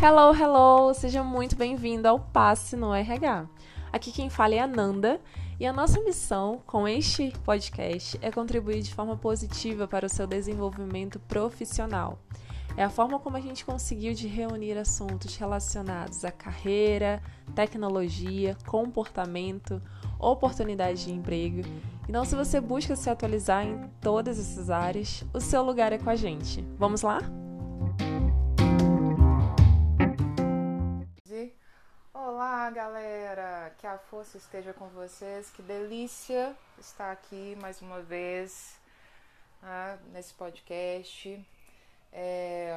Hello, hello! Seja muito bem-vindo ao Passe no RH. Aqui quem fala é a Nanda e a nossa missão com este podcast é contribuir de forma positiva para o seu desenvolvimento profissional. É a forma como a gente conseguiu de reunir assuntos relacionados à carreira, tecnologia, comportamento, oportunidade de emprego. Então, se você busca se atualizar em todas essas áreas, o seu lugar é com a gente. Vamos lá? Olá, galera! Que a força esteja com vocês. Que delícia estar aqui mais uma vez né, nesse podcast. É...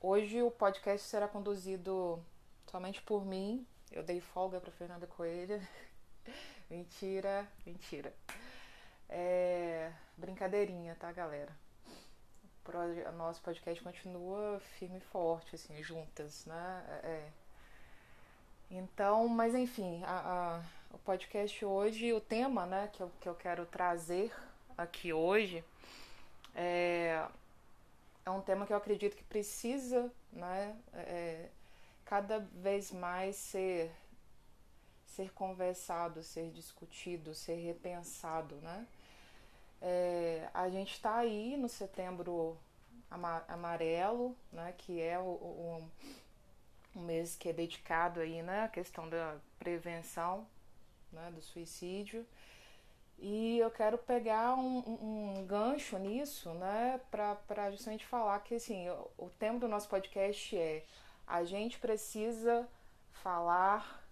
Hoje o podcast será conduzido somente por mim. Eu dei folga para Fernanda Coelho. mentira, mentira. É... Brincadeirinha, tá, galera? O nosso podcast continua firme e forte, assim, juntas, né? É então, mas enfim, a, a, o podcast hoje, o tema né, que, eu, que eu quero trazer aqui hoje é, é um tema que eu acredito que precisa né, é, cada vez mais ser, ser conversado, ser discutido, ser repensado. Né? É, a gente está aí no setembro amarelo, né, que é o, o um mês que é dedicado aí, né, à questão da prevenção né, do suicídio. E eu quero pegar um, um, gancho nisso, né, para justamente falar que assim, o, o tema do nosso podcast é a gente precisa falar,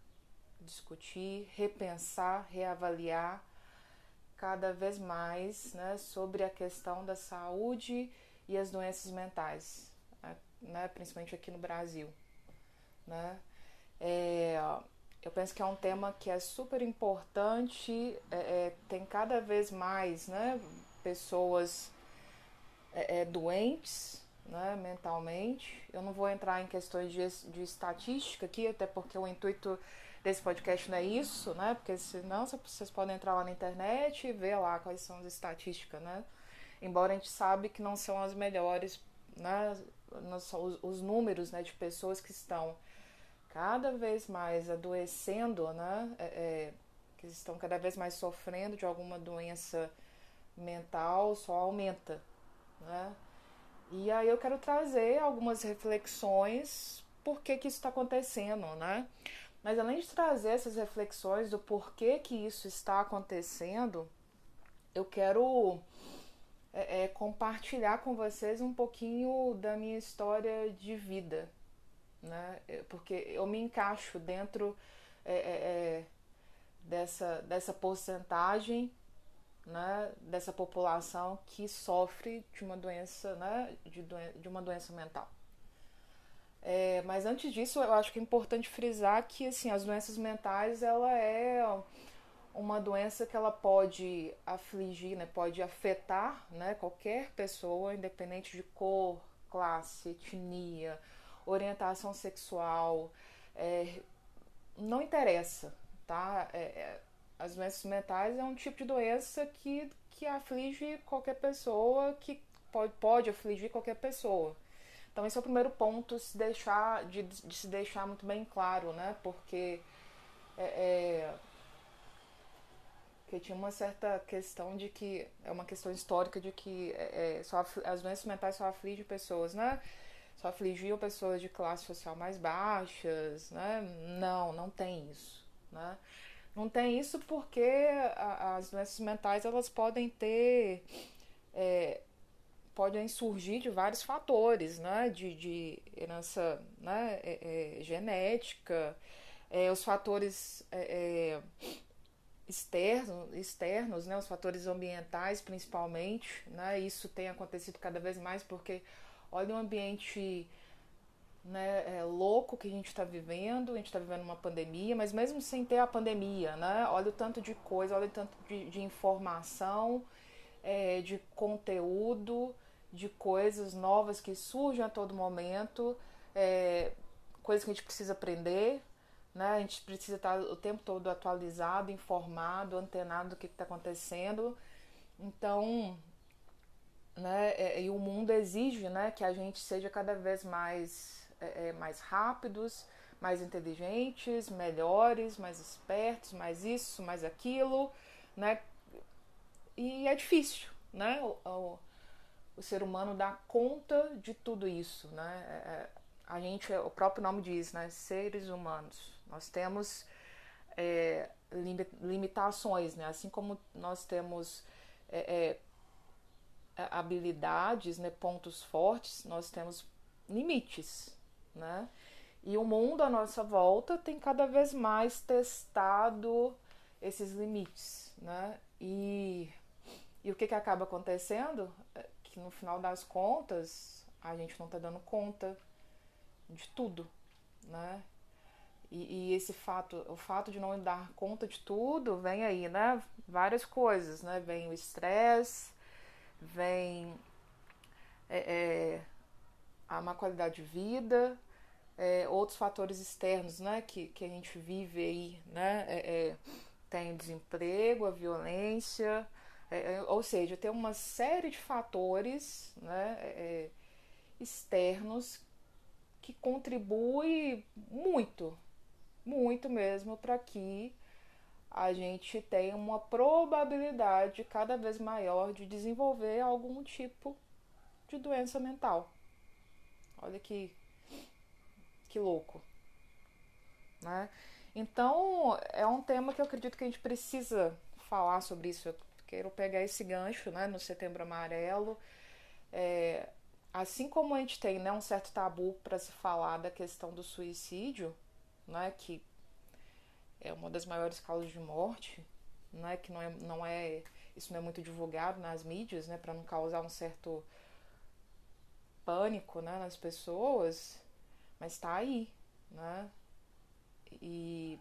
discutir, repensar, reavaliar cada vez mais né, sobre a questão da saúde e as doenças mentais, né, principalmente aqui no Brasil né? É, eu penso que é um tema que é super importante, é, é, tem cada vez mais né, pessoas é, é, doentes né, mentalmente. Eu não vou entrar em questões de, de estatística aqui, até porque o intuito desse podcast não é isso, né? Porque senão vocês podem entrar lá na internet e ver lá quais são as estatísticas, né? Embora a gente sabe que não são as melhores, né? Os, os números né, de pessoas que estão cada vez mais adoecendo, né? É, é, que estão cada vez mais sofrendo de alguma doença mental, só aumenta, né? E aí eu quero trazer algumas reflexões por que, que isso está acontecendo, né? Mas além de trazer essas reflexões do porquê que isso está acontecendo, eu quero é, é, compartilhar com vocês um pouquinho da minha história de vida, né? Porque eu me encaixo dentro é, é, é, dessa, dessa porcentagem né, dessa população que sofre de uma doença, né, de, doen de uma doença mental. É, mas antes disso, eu acho que é importante frisar que assim, as doenças mentais ela é uma doença que ela pode afligir, né, pode afetar né, qualquer pessoa, independente de cor, classe, etnia, orientação sexual, é, não interessa, tá? É, é, as doenças mentais é um tipo de doença que, que aflige qualquer pessoa, que pode, pode afligir qualquer pessoa. Então esse é o primeiro ponto se deixar, de, de se deixar muito bem claro, né? Porque é, é, tinha uma certa questão de que é uma questão histórica de que é, é só, as doenças mentais só afligem pessoas, né? Só afligiam pessoas de classe social mais baixas, né? Não, não tem isso, né? Não tem isso porque as doenças mentais elas podem ter, é, podem surgir de vários fatores, né? De, de herança né? É, é, genética, é, os fatores é, é, externos, externos, né? Os fatores ambientais principalmente, né? Isso tem acontecido cada vez mais porque Olha o ambiente né, é, louco que a gente está vivendo, a gente está vivendo uma pandemia, mas mesmo sem ter a pandemia, né, olha o tanto de coisa, olha o tanto de, de informação, é, de conteúdo, de coisas novas que surgem a todo momento, é, coisas que a gente precisa aprender, né, a gente precisa estar o tempo todo atualizado, informado, antenado do que está acontecendo. Então, né? É, e o mundo exige, né, que a gente seja cada vez mais é, é, mais rápidos, mais inteligentes, melhores, mais espertos, mais isso, mais aquilo, né? E é difícil, né? O, o, o ser humano dá conta de tudo isso, né? É, a gente, o próprio nome diz, né? Seres humanos. Nós temos é, limitações, né? Assim como nós temos é, é, habilidades, né? Pontos fortes, nós temos limites, né? E o mundo à nossa volta tem cada vez mais testado esses limites, né? E, e o que, que acaba acontecendo? É que no final das contas a gente não está dando conta de tudo, né? E, e, esse fato, o fato de não dar conta de tudo, vem aí, né? Várias coisas, né? Vem o estresse, vem é, é, a má qualidade de vida, é, outros fatores externos, né? Que, que a gente vive aí, né? É, é, tem desemprego, a violência, é, ou seja, tem uma série de fatores, né? externos que contribui muito muito mesmo para que a gente tenha uma probabilidade cada vez maior de desenvolver algum tipo de doença mental. Olha que que louco, né? Então é um tema que eu acredito que a gente precisa falar sobre isso. Eu quero pegar esse gancho, né, no Setembro Amarelo. É, assim como a gente tem né, um certo tabu para se falar da questão do suicídio, né, que é uma das maiores causas de morte, né, que não é, não é isso não é muito divulgado nas mídias, né, para não causar um certo pânico, né, nas pessoas, mas está aí, né, e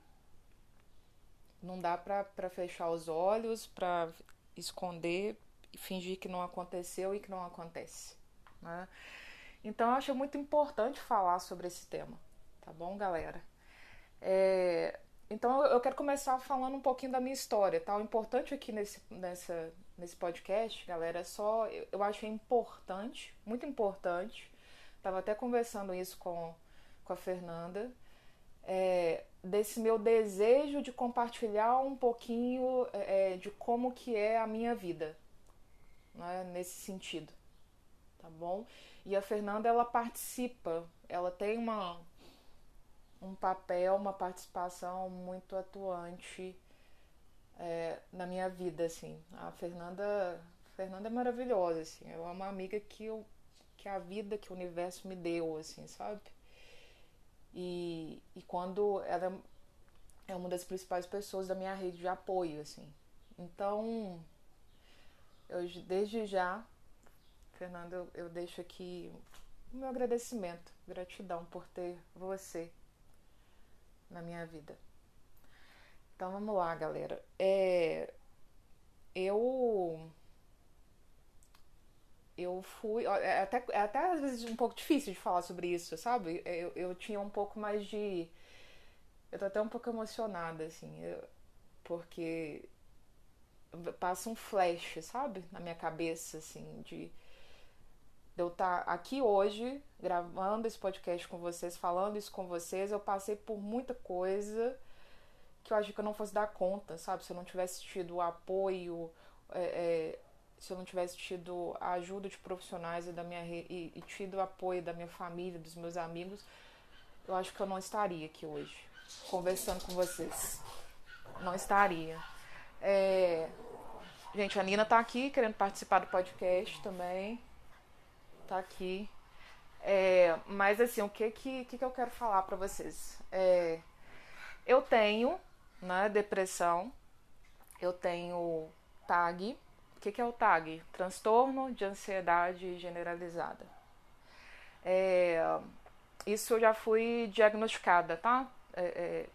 não dá para fechar os olhos, para esconder e fingir que não aconteceu e que não acontece, né. Então eu acho muito importante falar sobre esse tema, tá bom, galera? É, então eu quero começar falando um pouquinho da minha história, tá? O importante aqui nesse, nessa, nesse podcast, galera, é só. Eu, eu acho importante, muito importante. Tava até conversando isso com, com a Fernanda. É, desse meu desejo de compartilhar um pouquinho é, de como que é a minha vida, né, nesse sentido, tá bom? E a Fernanda ela participa, ela tem uma um papel, uma participação muito atuante é, na minha vida, assim. A Fernanda, Fernanda é maravilhosa, assim. É uma amiga que eu, que a vida, que o universo me deu, assim, sabe? E, e quando ela é uma das principais pessoas da minha rede de apoio, assim. Então, eu desde já, Fernanda, eu, eu deixo aqui o meu agradecimento, gratidão por ter você na minha vida. Então vamos lá, galera. É, eu eu fui. É até, é até às vezes um pouco difícil de falar sobre isso, sabe? Eu, eu tinha um pouco mais de. Eu tô até um pouco emocionada, assim, eu, porque passa um flash, sabe? Na minha cabeça, assim, de eu estar tá aqui hoje gravando esse podcast com vocês, falando isso com vocês, eu passei por muita coisa que eu acho que eu não fosse dar conta, sabe? Se eu não tivesse tido o apoio, é, é, se eu não tivesse tido a ajuda de profissionais e, da minha, e, e tido o apoio da minha família, dos meus amigos, eu acho que eu não estaria aqui hoje conversando com vocês. Não estaria. É... Gente, a Nina tá aqui querendo participar do podcast também tá aqui. É, mas assim, o que que, que, que eu quero falar para vocês? É, eu tenho né, depressão, eu tenho TAG. O que, que é o TAG? Transtorno de ansiedade generalizada. É, isso eu já fui diagnosticada, tá? É, é,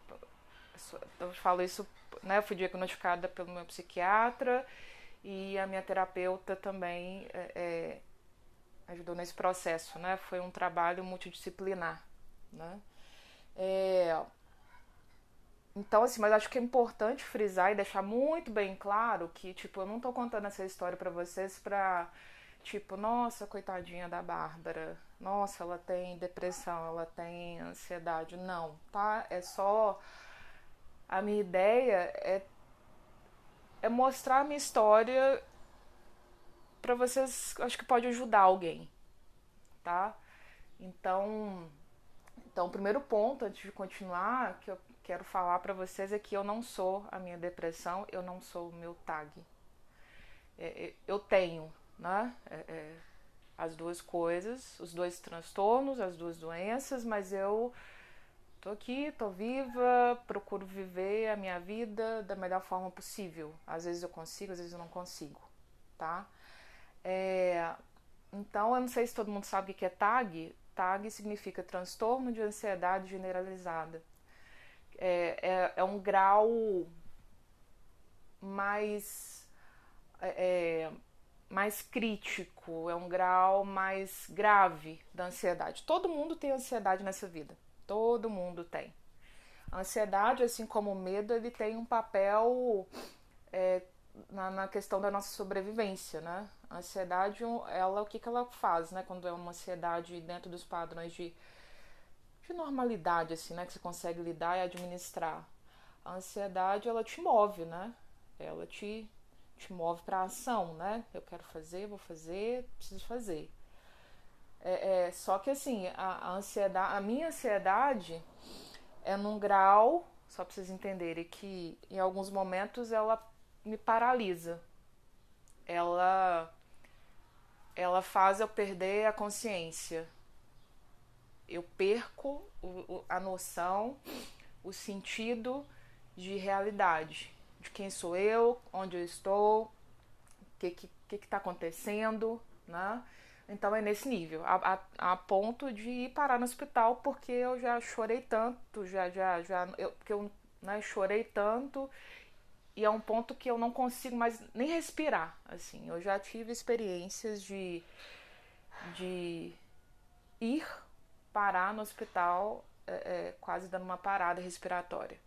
eu falo isso, né? Eu fui diagnosticada pelo meu psiquiatra e a minha terapeuta também é, é ajudou nesse processo, né? Foi um trabalho multidisciplinar, né? É... Então, assim, mas acho que é importante frisar e deixar muito bem claro que, tipo, eu não tô contando essa história para vocês pra, tipo, nossa, coitadinha da Bárbara, nossa, ela tem depressão, ela tem ansiedade. Não, tá? É só. A minha ideia é, é mostrar a minha história para vocês. Acho que pode ajudar alguém, tá? Então, então, o primeiro ponto, antes de continuar, que eu quero falar para vocês é que eu não sou a minha depressão, eu não sou o meu tag. É, é, eu tenho, né? É, é, as duas coisas, os dois transtornos, as duas doenças, mas eu tô aqui, tô viva, procuro viver a minha vida da melhor forma possível. Às vezes eu consigo, às vezes eu não consigo, tá? É, então, eu não sei se todo mundo sabe o que é TAG. TAG significa transtorno de ansiedade generalizada. É, é, é um grau mais é, é mais crítico, é um grau mais grave da ansiedade. Todo mundo tem ansiedade nessa vida. Todo mundo tem. A ansiedade, assim como o medo, ele tem um papel é, na, na, questão da nossa sobrevivência, né? A ansiedade, ela, o que, que ela faz, né? Quando é uma ansiedade dentro dos padrões de, de normalidade, assim, né? Que você consegue lidar e administrar. A ansiedade, ela te move, né? Ela te te move para ação, né? Eu quero fazer, vou fazer, preciso fazer. É, é só que assim, a, a, ansiedade, a minha ansiedade é num grau, só para vocês entenderem, que em alguns momentos ela me paralisa. Ela ela faz eu perder a consciência. Eu perco o, a noção, o sentido de realidade de quem sou eu, onde eu estou, o que que está acontecendo, né? Então é nesse nível, a, a, a, ponto de ir parar no hospital porque eu já chorei tanto, já, já, já, eu, porque eu né, chorei tanto e é um ponto que eu não consigo mais nem respirar, assim. Eu já tive experiências de, de ir parar no hospital é, é, quase dando uma parada respiratória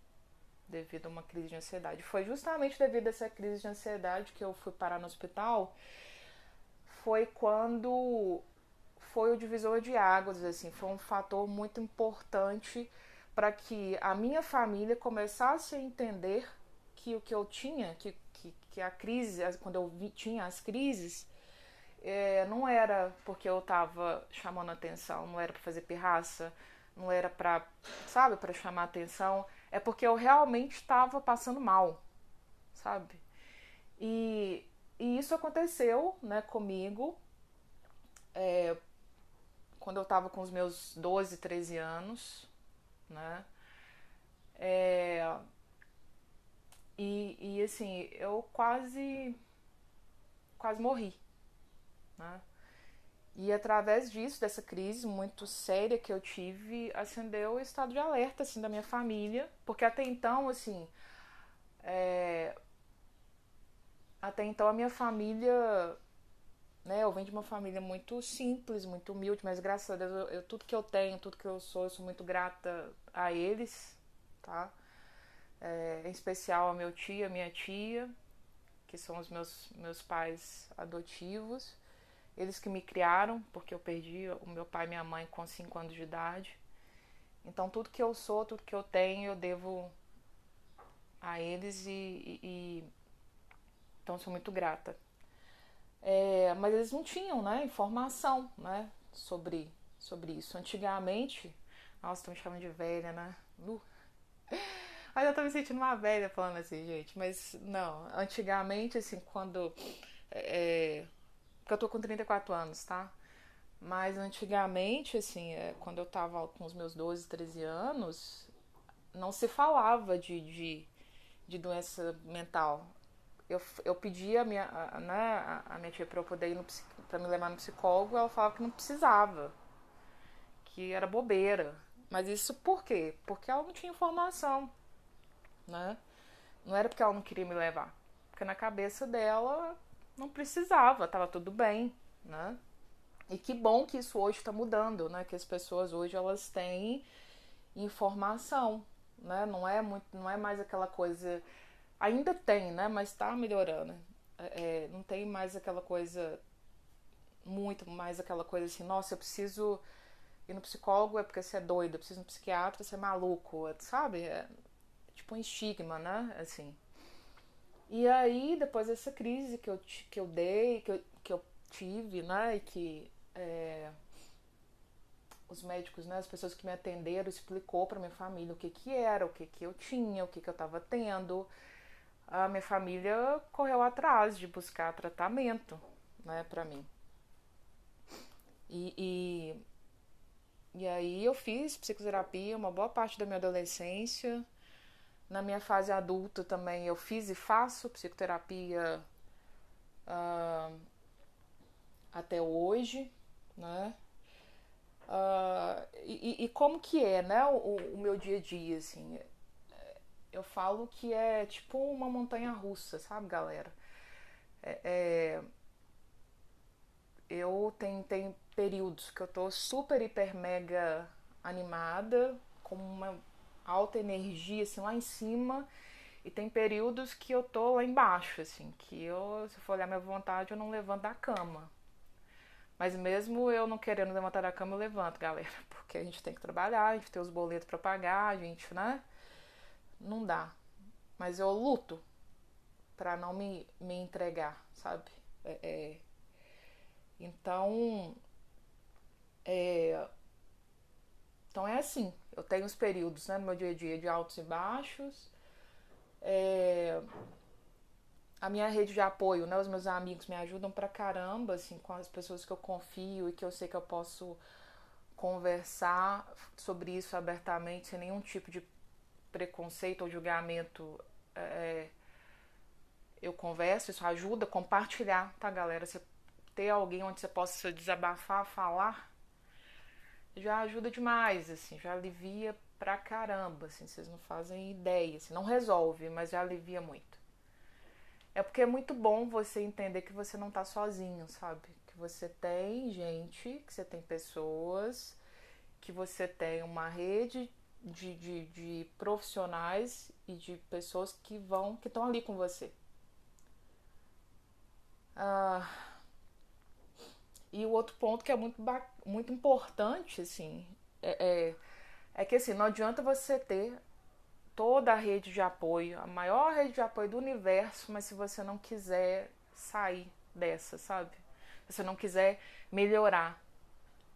devido a uma crise de ansiedade. Foi justamente devido a essa crise de ansiedade que eu fui parar no hospital. Foi quando foi o divisor de águas, assim, foi um fator muito importante para que a minha família começasse a entender que o que eu tinha, que, que, que a crise, quando eu vi, tinha as crises, é, não era porque eu estava chamando atenção, não era para fazer pirraça, não era para, sabe, para chamar atenção, é porque eu realmente estava passando mal, sabe? E, e isso aconteceu, né, comigo, é, quando eu estava com os meus 12, 13 anos, né? É, e, e assim, eu quase quase morri, né? E através disso, dessa crise muito séria que eu tive, acendeu o estado de alerta assim da minha família, porque até então, assim, é... até então a minha família, né, eu venho de uma família muito simples, muito humilde, mas graças a Deus eu, eu, tudo que eu tenho, tudo que eu sou, eu sou muito grata a eles, tá? É, em especial ao meu tio, a minha tia, que são os meus meus pais adotivos. Eles que me criaram, porque eu perdi o meu pai e minha mãe com 5 anos de idade. Então, tudo que eu sou, tudo que eu tenho, eu devo a eles e. e, e... então, sou muito grata. É, mas eles não tinham né, informação né, sobre, sobre isso. Antigamente. Nossa, estão me chamando de velha, né? Uh. Mas eu tô me sentindo uma velha falando assim, gente. Mas não, antigamente, assim, quando. É, porque eu tô com 34 anos, tá? Mas antigamente, assim, é, quando eu tava com os meus 12, 13 anos, não se falava de, de, de doença mental. Eu, eu pedia a minha, a, né, a minha tia pra eu poder ir no, pra me levar no psicólogo, ela falava que não precisava, que era bobeira. Mas isso por quê? Porque ela não tinha informação, né? Não era porque ela não queria me levar. Porque na cabeça dela não precisava, estava tudo bem, né? E que bom que isso hoje está mudando, né? Que as pessoas hoje elas têm informação, né? Não é muito, não é mais aquela coisa, ainda tem, né? Mas está melhorando. É, é, não tem mais aquela coisa muito mais aquela coisa assim, nossa, eu preciso ir no psicólogo é porque você é doido, eu preciso ir no psiquiatra, você é maluco, sabe? Tipo um estigma, né? Assim. E aí, depois dessa crise que eu, que eu dei, que eu, que eu tive, né? E que é, os médicos, né, as pessoas que me atenderam, explicou para minha família o que que era, o que que eu tinha, o que que eu estava tendo. A minha família correu atrás de buscar tratamento, né, para mim. E, e, e aí eu fiz psicoterapia uma boa parte da minha adolescência. Na minha fase adulta também eu fiz e faço psicoterapia uh, até hoje, né? Uh, e, e, como que é, né, o, o, meu dia a dia, assim, eu falo que é tipo uma montanha russa, sabe, galera? É, é, eu tenho, tenho períodos que eu tô super, hiper, mega animada, com uma alta energia, assim, lá em cima, e tem períodos que eu tô lá embaixo, assim, que eu, se for olhar minha vontade, eu não levanto da cama. Mas mesmo eu não querendo levantar da cama, eu levanto, galera. Porque a gente tem que trabalhar, a gente tem os boletos para pagar, a gente, né? Não dá. Mas eu luto para não me, me entregar, sabe? É, é... Então. É... Então é assim. Eu tenho os períodos né, no meu dia a dia de altos e baixos. É a minha rede de apoio, né? Os meus amigos me ajudam pra caramba, assim, com as pessoas que eu confio e que eu sei que eu posso conversar sobre isso abertamente, sem nenhum tipo de preconceito ou julgamento. É, eu converso, isso ajuda, compartilhar, tá, galera? Você ter alguém onde você possa desabafar, falar, já ajuda demais, assim, já alivia pra caramba, assim, vocês não fazem ideia, assim, não resolve, mas já alivia muito. É porque é muito bom você entender que você não tá sozinho, sabe? Que você tem gente, que você tem pessoas, que você tem uma rede de, de, de profissionais e de pessoas que vão, que estão ali com você. Ah, e o outro ponto que é muito, muito importante, assim, é, é, é que assim, não adianta você ter toda a rede de apoio, a maior rede de apoio do universo, mas se você não quiser sair dessa, sabe? Se você não quiser melhorar.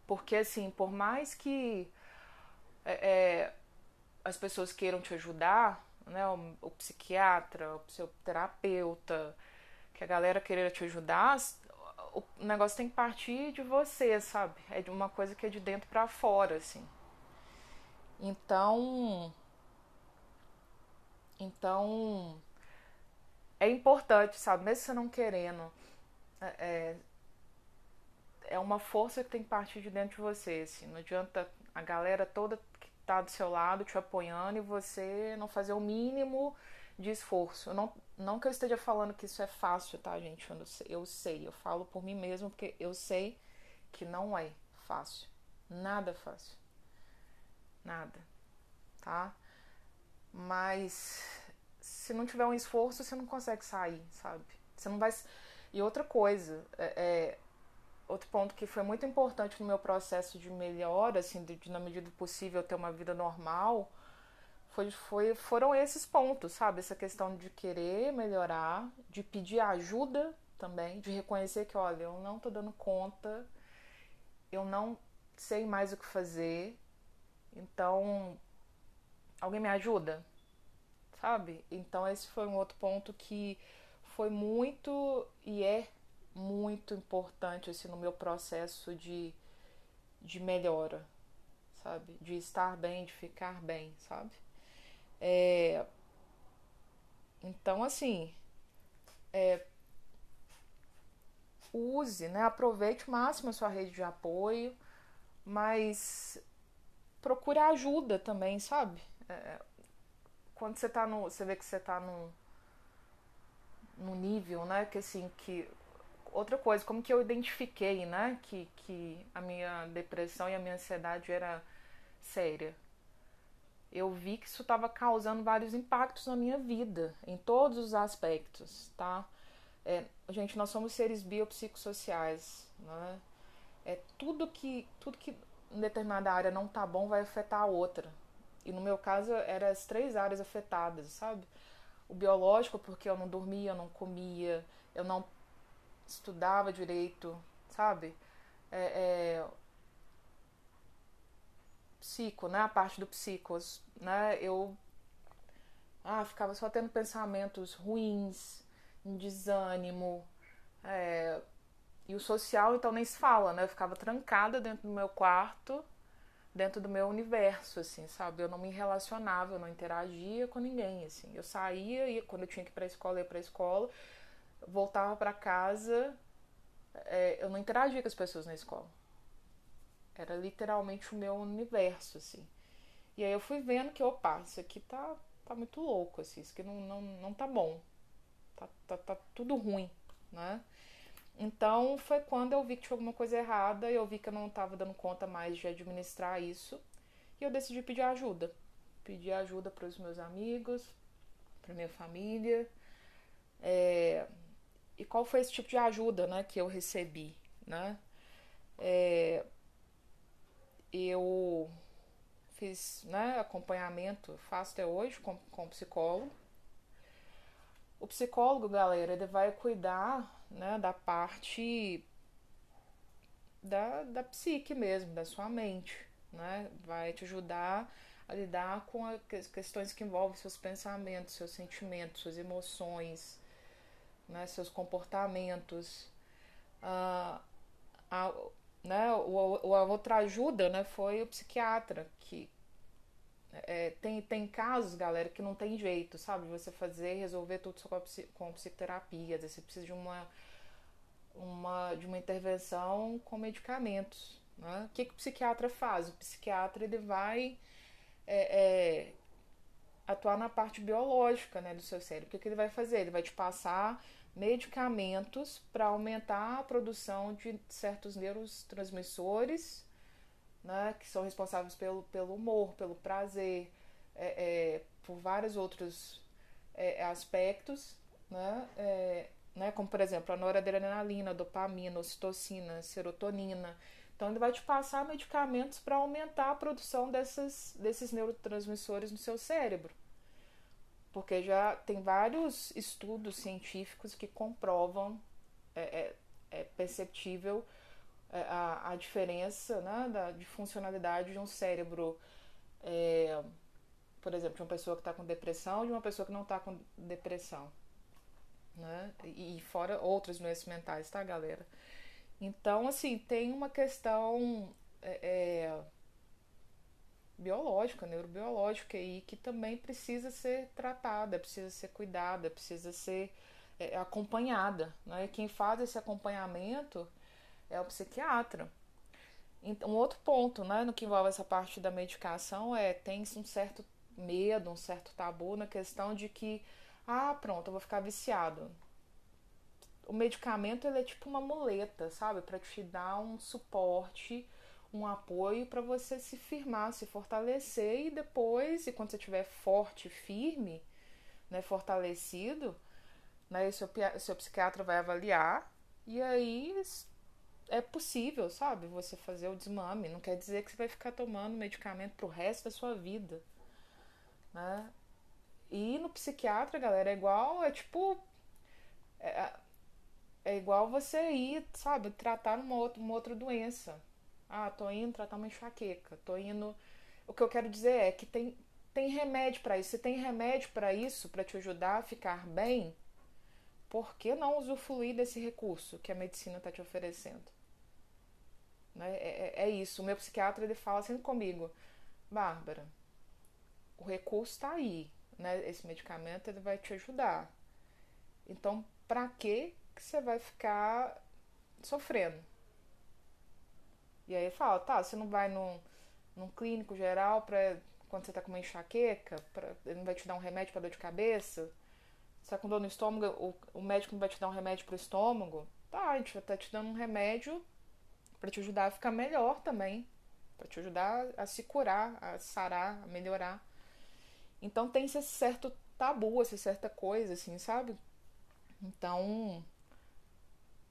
Porque, assim, por mais que é, é, as pessoas queiram te ajudar, né? O, o psiquiatra, o psicoterapeuta, que a galera queira te ajudar, o negócio tem que partir de você, sabe? É de uma coisa que é de dentro para fora, assim. Então, então, é importante, sabe? Mesmo você não querendo, é, é, é uma força que tem que partir de dentro de você. Assim. Não adianta a galera toda que tá do seu lado te apoiando e você não fazer o mínimo de esforço. Não, não que eu esteja falando que isso é fácil, tá, gente? Eu sei, eu sei, eu falo por mim mesmo porque eu sei que não é fácil. Nada fácil. Nada. Tá? Mas se não tiver um esforço, você não consegue sair, sabe? Você não vai. E outra coisa, é, é, outro ponto que foi muito importante no meu processo de melhora, assim, de, de, na medida do possível ter uma vida normal, foi, foi, foram esses pontos, sabe? Essa questão de querer melhorar, de pedir ajuda também, de reconhecer que, olha, eu não tô dando conta, eu não sei mais o que fazer, então alguém me ajuda? Sabe? Então esse foi um outro ponto que foi muito e é muito importante assim no meu processo de, de melhora, sabe? De estar bem, de ficar bem, sabe? É... Então assim, é... use, né? Aproveite o máximo a sua rede de apoio, mas procure ajuda também, sabe? É, quando você tá no. Você vê que você tá no, no nível, né? Que assim, que. Outra coisa, como que eu identifiquei, né? Que, que a minha depressão e a minha ansiedade era séria. Eu vi que isso estava causando vários impactos na minha vida, em todos os aspectos, tá? É, gente, nós somos seres biopsicossociais, né? É tudo que tudo que em determinada área não tá bom vai afetar a outra. E no meu caso eram as três áreas afetadas, sabe? O biológico porque eu não dormia, eu não comia, eu não estudava direito, sabe? É, é, psico, né? A parte do psicos, né? Eu ah, ficava só tendo pensamentos ruins, desânimo. É... E o social, então, nem se fala, né? Eu ficava trancada dentro do meu quarto, dentro do meu universo, assim, sabe? Eu não me relacionava, eu não interagia com ninguém, assim. Eu saía e quando eu tinha que ir pra escola, ia pra escola, voltava para casa, é... eu não interagia com as pessoas na escola. Era literalmente o meu universo, assim. E aí eu fui vendo que, opa, isso aqui tá, tá muito louco, assim, isso aqui não, não, não tá bom. Tá, tá, tá tudo ruim, né? Então foi quando eu vi que tinha alguma coisa errada, eu vi que eu não estava dando conta mais de administrar isso, e eu decidi pedir ajuda. Pedir ajuda para os meus amigos, para minha família. É... E qual foi esse tipo de ajuda né, que eu recebi? Né? É eu fiz né, acompanhamento, faço até hoje com, com psicólogo. O psicólogo, galera, ele vai cuidar né, da parte da, da psique mesmo, da sua mente, né? Vai te ajudar a lidar com as questões que envolvem seus pensamentos, seus sentimentos, suas emoções, né, seus comportamentos. Uh, a, né, o, a outra ajuda né, foi o psiquiatra, que é, tem, tem casos, galera, que não tem jeito, sabe? Você fazer, resolver tudo só com, a, com psicoterapia. Você precisa de uma, uma, de uma intervenção com medicamentos. Né? O que, que o psiquiatra faz? O psiquiatra ele vai é, é, atuar na parte biológica né, do seu cérebro. O que, que ele vai fazer? Ele vai te passar medicamentos para aumentar a produção de certos neurotransmissores, né, que são responsáveis pelo, pelo humor, pelo prazer, é, é, por vários outros é, aspectos, né, é, né, como por exemplo a noradrenalina, dopamina, ocitocina, serotonina. Então ele vai te passar medicamentos para aumentar a produção dessas, desses neurotransmissores no seu cérebro porque já tem vários estudos científicos que comprovam é, é, é perceptível é, a, a diferença né, da, de funcionalidade de um cérebro, é, por exemplo, de uma pessoa que está com depressão de uma pessoa que não está com depressão. Né? E, e fora outras doenças mentais, tá, galera? Então, assim, tem uma questão é, é biológica, neurobiológica aí, que também precisa ser tratada, precisa ser cuidada, precisa ser é, acompanhada. Né? Quem faz esse acompanhamento é o psiquiatra. Então, um outro ponto né, no que envolve essa parte da medicação é tem um certo medo, um certo tabu na questão de que, ah, pronto, eu vou ficar viciado. O medicamento ele é tipo uma muleta, sabe? Para te dar um suporte um apoio para você se firmar, se fortalecer e depois, e quando você estiver forte, firme, né, fortalecido, né, seu, seu psiquiatra vai avaliar e aí é possível, sabe, você fazer o desmame. Não quer dizer que você vai ficar tomando medicamento pro resto da sua vida, né? E no psiquiatra, galera, é igual, é tipo. É, é igual você ir, sabe, tratar uma outra, uma outra doença. Ah, tô indo tratar uma enxaqueca, tô indo. O que eu quero dizer é que tem, tem remédio para isso. Se tem remédio para isso, para te ajudar a ficar bem, por que não usufruir desse recurso que a medicina está te oferecendo? Né? É, é, é, isso. O meu psiquiatra ele fala assim comigo, Bárbara, o recurso está aí, né? Esse medicamento ele vai te ajudar. Então, para que você vai ficar sofrendo? E aí fala, tá, você não vai num, num clínico geral para quando você tá com uma enxaqueca, pra, ele não vai te dar um remédio para dor de cabeça? Você tá com dor no estômago, o, o médico não vai te dar um remédio pro estômago? Tá, a gente vai tá te dando um remédio para te ajudar a ficar melhor também. para te ajudar a se curar, a sarar, a melhorar. Então tem esse certo tabu, essa certa coisa, assim, sabe? Então,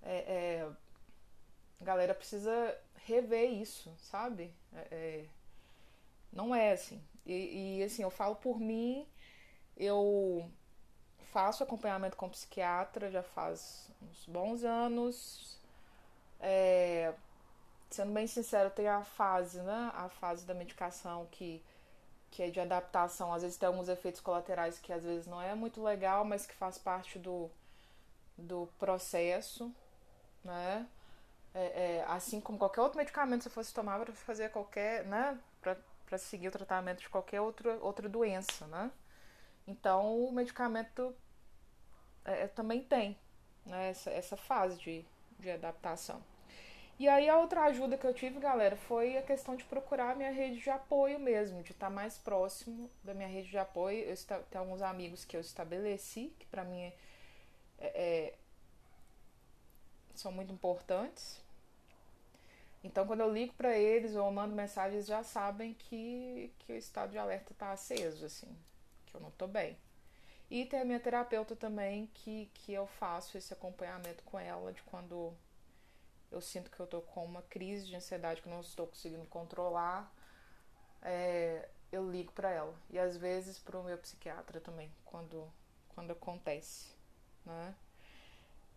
é, é, a galera precisa rever isso, sabe? É, é não é assim. E, e, assim, eu falo por mim, eu faço acompanhamento com psiquiatra já faz uns bons anos. É, sendo bem sincero, tem a fase, né? A fase da medicação que, que é de adaptação. Às vezes tem alguns efeitos colaterais que às vezes não é muito legal, mas que faz parte do, do processo, né? É, é, assim como qualquer outro medicamento que você fosse tomar para fazer qualquer, né? Para seguir o tratamento de qualquer outra, outra doença, né? Então o medicamento é, também tem né? essa, essa fase de, de adaptação. E aí a outra ajuda que eu tive, galera, foi a questão de procurar a minha rede de apoio mesmo, de estar mais próximo da minha rede de apoio. Eu tenho alguns amigos que eu estabeleci, que para mim é, é, são muito importantes. Então, quando eu ligo para eles ou mando mensagens, já sabem que, que o estado de alerta está aceso, assim, que eu não estou bem. E tem a minha terapeuta também, que, que eu faço esse acompanhamento com ela de quando eu sinto que eu tô com uma crise de ansiedade que eu não estou conseguindo controlar, é, eu ligo para ela. E às vezes para o meu psiquiatra também, quando, quando acontece, né?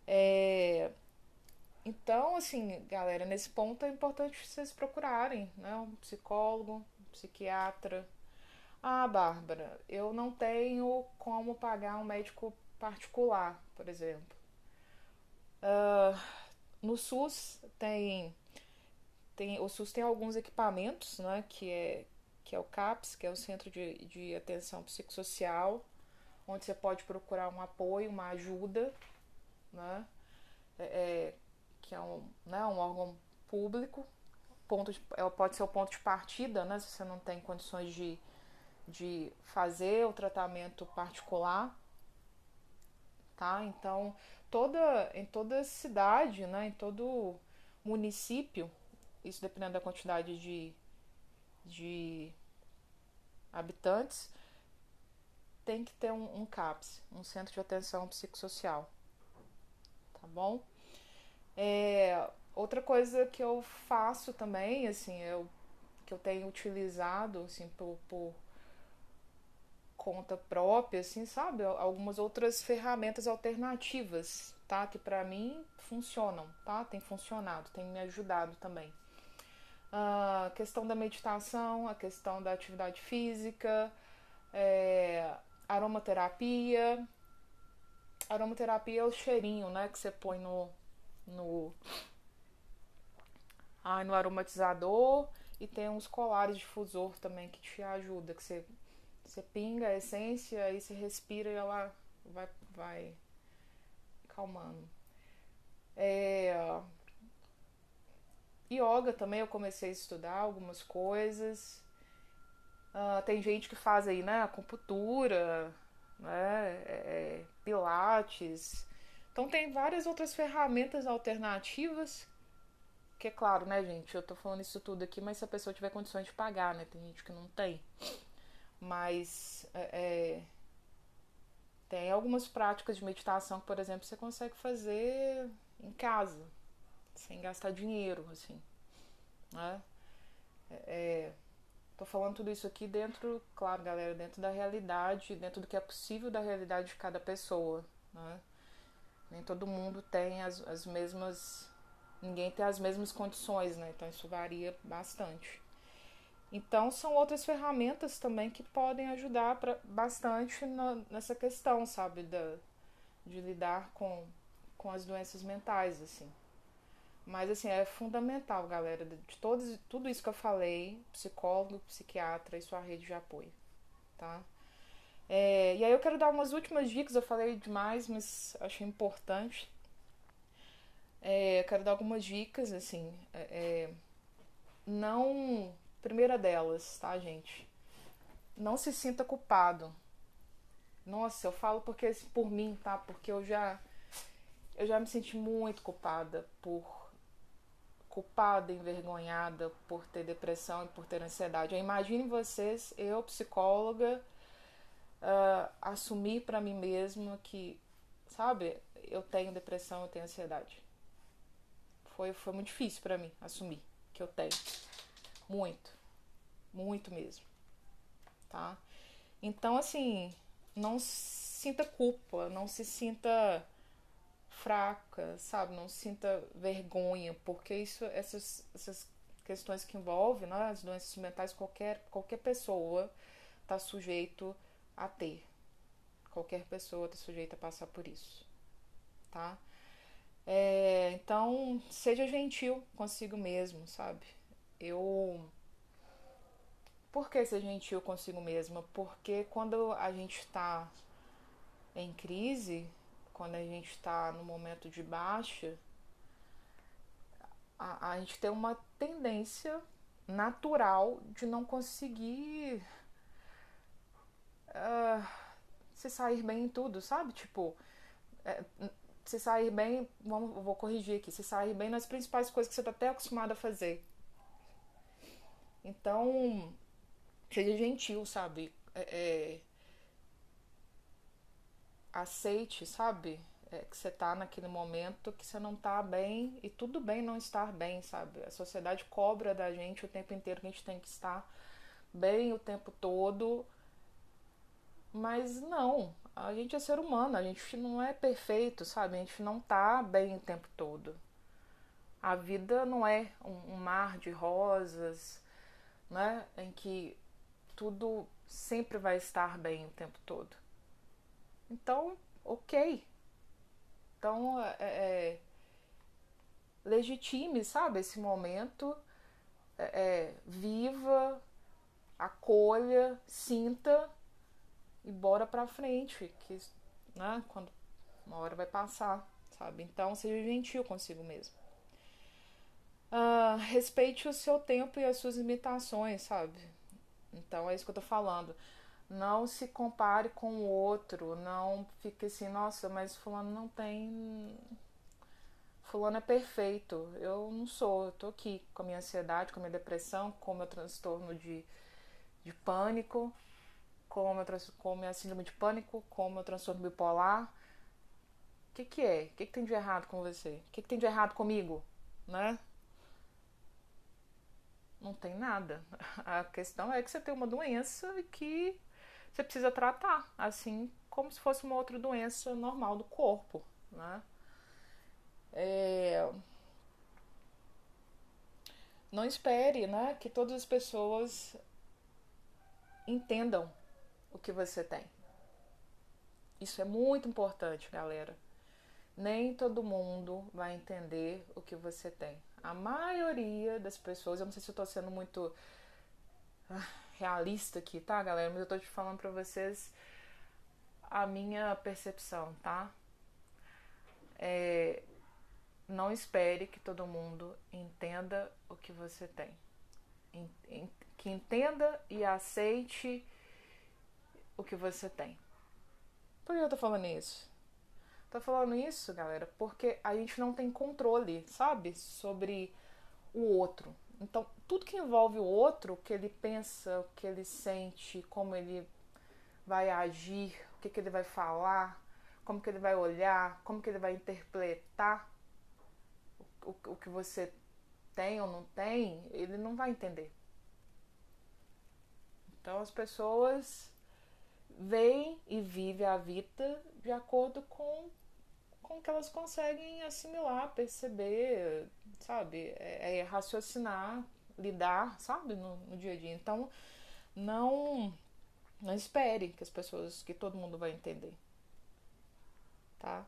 É, então, assim, galera, nesse ponto é importante vocês procurarem, né? Um psicólogo, um psiquiatra. Ah, Bárbara, eu não tenho como pagar um médico particular, por exemplo. Uh, no SUS tem, tem o SUS tem alguns equipamentos, né, que é que é o CAPS, que é o Centro de, de Atenção Psicossocial, onde você pode procurar um apoio, uma ajuda, né, é, né, um órgão público, ponto de, é, pode ser o ponto de partida, né, se você não tem condições de, de fazer o tratamento particular, tá? Então, toda, em toda cidade, né, em todo município, isso dependendo da quantidade de, de habitantes, tem que ter um, um CAPS, um Centro de Atenção Psicossocial. Tá bom? É, outra coisa que eu faço também, assim, eu, que eu tenho utilizado, assim, por, por conta própria, assim, sabe? Algumas outras ferramentas alternativas, tá? Que para mim funcionam, tá? Tem funcionado, tem me ajudado também. A questão da meditação, a questão da atividade física, é, aromaterapia. Aromaterapia é o cheirinho, né? Que você põe no, no, ai, no aromatizador e tem uns colares difusor também que te ajuda, que você você pinga a essência, aí você respira e ela vai, vai calmando. É... Yoga também eu comecei a estudar algumas coisas. Uh, tem gente que faz aí, né? Acupuntura, né? É, é, pilates. Então tem várias outras ferramentas alternativas. Que é claro, né, gente? Eu tô falando isso tudo aqui, mas se a pessoa tiver condições de pagar, né? Tem gente que não tem. Mas é, é, tem algumas práticas de meditação que, por exemplo, você consegue fazer em casa, sem gastar dinheiro, assim. Né? É, é, tô falando tudo isso aqui dentro, claro, galera, dentro da realidade, dentro do que é possível da realidade de cada pessoa. Né? Nem todo mundo tem as, as mesmas. Ninguém tem as mesmas condições, né? Então isso varia bastante. Então, são outras ferramentas também que podem ajudar pra, bastante na, nessa questão, sabe, da, de lidar com, com as doenças mentais, assim. Mas, assim, é fundamental, galera, de todos, tudo isso que eu falei, psicólogo, psiquiatra e sua rede de apoio, tá? É, e aí eu quero dar umas últimas dicas, eu falei demais, mas achei importante. É, eu quero dar algumas dicas, assim, é, é não Primeira delas, tá, gente? Não se sinta culpado. Nossa, eu falo porque por mim, tá? Porque eu já eu já me senti muito culpada por culpada, envergonhada por ter depressão e por ter ansiedade. Eu imagine vocês, eu psicóloga, uh, assumir para mim mesma que, sabe, eu tenho depressão, eu tenho ansiedade. Foi, foi muito difícil para mim assumir que eu tenho. Muito. Muito mesmo. Tá? Então, assim, não sinta culpa, não se sinta fraca, sabe? Não sinta vergonha, porque isso, essas, essas questões que envolvem né, as doenças mentais, qualquer, qualquer pessoa está sujeito a ter. Qualquer pessoa está sujeita a passar por isso, tá? É, então, seja gentil consigo mesmo, sabe? Eu. Por que ser gentil consigo mesma? Porque quando a gente está em crise, quando a gente está no momento de baixa, a, a gente tem uma tendência natural de não conseguir se sair bem em tudo, sabe? Tipo, é, se sair bem, vamos, vou corrigir aqui, se sair bem nas principais coisas que você está até acostumado a fazer. Então, seja gentil, sabe? É, é, aceite, sabe? É, que você tá naquele momento que você não tá bem e tudo bem não estar bem, sabe? A sociedade cobra da gente o tempo inteiro que a gente tem que estar bem o tempo todo. Mas não, a gente é ser humano, a gente não é perfeito, sabe? A gente não tá bem o tempo todo. A vida não é um, mar de rosas, né? Em que tudo sempre vai estar bem o tempo todo. Então, ok, então, é, é, legitime, sabe, esse momento, é, é, viva, acolha, sinta e bora pra frente, que, né, quando uma hora vai passar, sabe? Então, seja gentil consigo mesmo. Uh, respeite o seu tempo e as suas limitações, sabe? Então, é isso que eu tô falando. Não se compare com o outro, não fique assim, nossa, mas fulano não tem. Fulano é perfeito. Eu não sou, eu tô aqui com a minha ansiedade, com a minha depressão, com o meu transtorno de, de pânico, com, meu, com minha síndrome de pânico, com meu transtorno bipolar. O que, que é? O que, que tem de errado com você? O que, que tem de errado comigo? Né? Não tem nada. A questão é que você tem uma doença que você precisa tratar, assim como se fosse uma outra doença normal do corpo, né? É... Não espere, né, que todas as pessoas entendam o que você tem. Isso é muito importante, galera. Nem todo mundo vai entender o que você tem. A maioria das pessoas, eu não sei se eu tô sendo muito ah, realista aqui, tá, galera? Mas eu tô te falando pra vocês a minha percepção, tá? É, não espere que todo mundo entenda o que você tem. Que entenda e aceite o que você tem. Por que eu tô falando isso? Tô falando isso, galera, porque a gente não tem controle, sabe? Sobre o outro. Então, tudo que envolve o outro, o que ele pensa, o que ele sente, como ele vai agir, o que, que ele vai falar, como que ele vai olhar, como que ele vai interpretar o, o, o que você tem ou não tem, ele não vai entender. Então as pessoas veem e vivem a vida de acordo com, com que elas conseguem assimilar, perceber, sabe? É, é raciocinar, lidar, sabe? No, no, dia a dia. Então, não, não espere que as pessoas, que todo mundo vai entender, tá?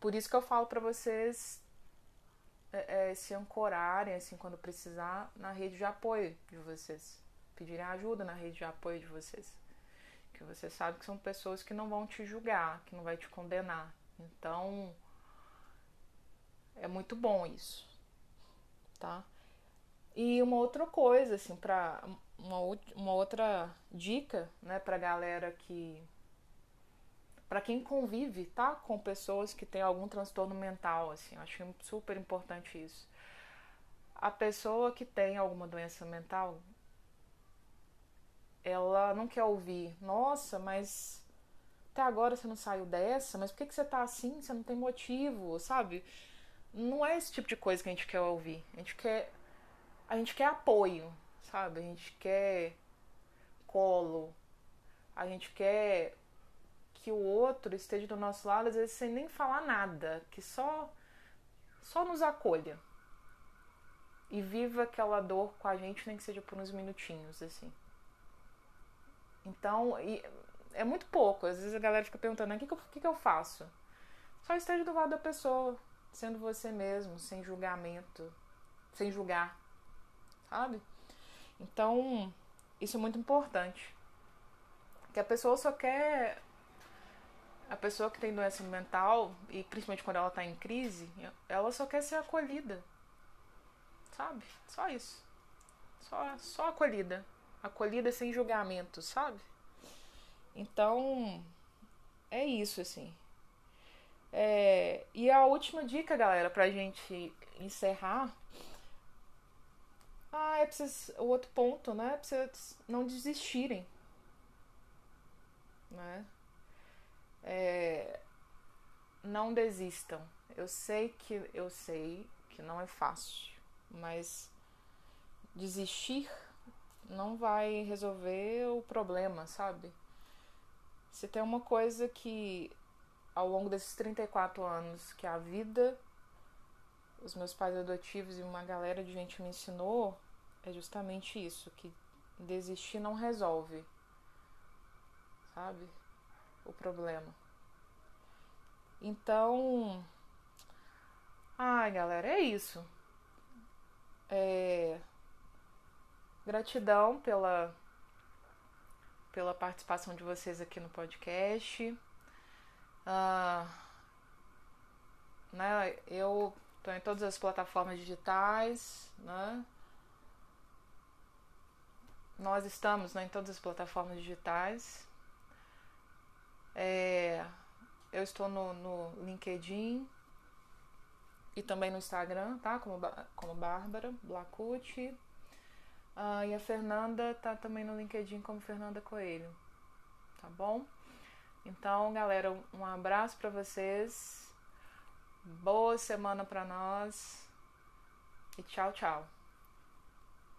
Por isso que eu falo para vocês é, é, se ancorarem, assim, quando precisar, na rede de apoio de vocês. Pedirem ajuda na rede de apoio de vocês. Que você sabe que são pessoas que não vão te julgar, que não vai te condenar. Então, é muito bom isso tá? E uma outra coisa, assim, para uma, uma outra dica, né, pra galera que para quem convive, tá, com pessoas que têm algum transtorno mental, assim, acho super importante isso. A pessoa que tem alguma doença mental, ela não quer ouvir, nossa, mas até agora você não saiu dessa, mas por que, que você tá assim? Você não tem motivo, sabe? não é esse tipo de coisa que a gente quer ouvir. A gente quer a gente quer apoio, sabe? A gente quer colo. A gente quer que o outro esteja do nosso lado, às vezes sem nem falar nada, que só só nos acolha. E viva aquela dor com a gente, nem que seja por uns minutinhos, assim. Então, é muito pouco. Às vezes a galera fica perguntando: o que, que, que, que eu faço? Só esteja do lado da pessoa, sendo você mesmo, sem julgamento, sem julgar, sabe? Então, isso é muito importante. Que a pessoa só quer. A pessoa que tem doença mental, e principalmente quando ela está em crise, ela só quer ser acolhida. Sabe? Só isso. Só, só acolhida. Acolhida sem julgamento, sabe? Então, é isso, assim. É, e a última dica, galera, pra gente encerrar. Ah, é preciso. O outro ponto, né? É preciso não desistirem. Né? É, não desistam. Eu sei que eu sei que não é fácil, mas desistir não vai resolver o problema, sabe? Se tem uma coisa que ao longo desses 34 anos que a vida, os meus pais adotivos e uma galera de gente me ensinou, é justamente isso, que desistir não resolve, sabe? O problema. Então, ai, galera, é isso. É... Gratidão pela pela participação de vocês aqui no podcast. Uh, né, eu estou em todas as plataformas digitais, né? Nós estamos né, em todas as plataformas digitais. É, eu estou no, no, LinkedIn e também no Instagram, tá? Como, como Bárbara Blacucci. Ah, e a Fernanda tá também no LinkedIn como Fernanda Coelho, tá bom? Então, galera, um abraço para vocês. Boa semana para nós. E tchau, tchau.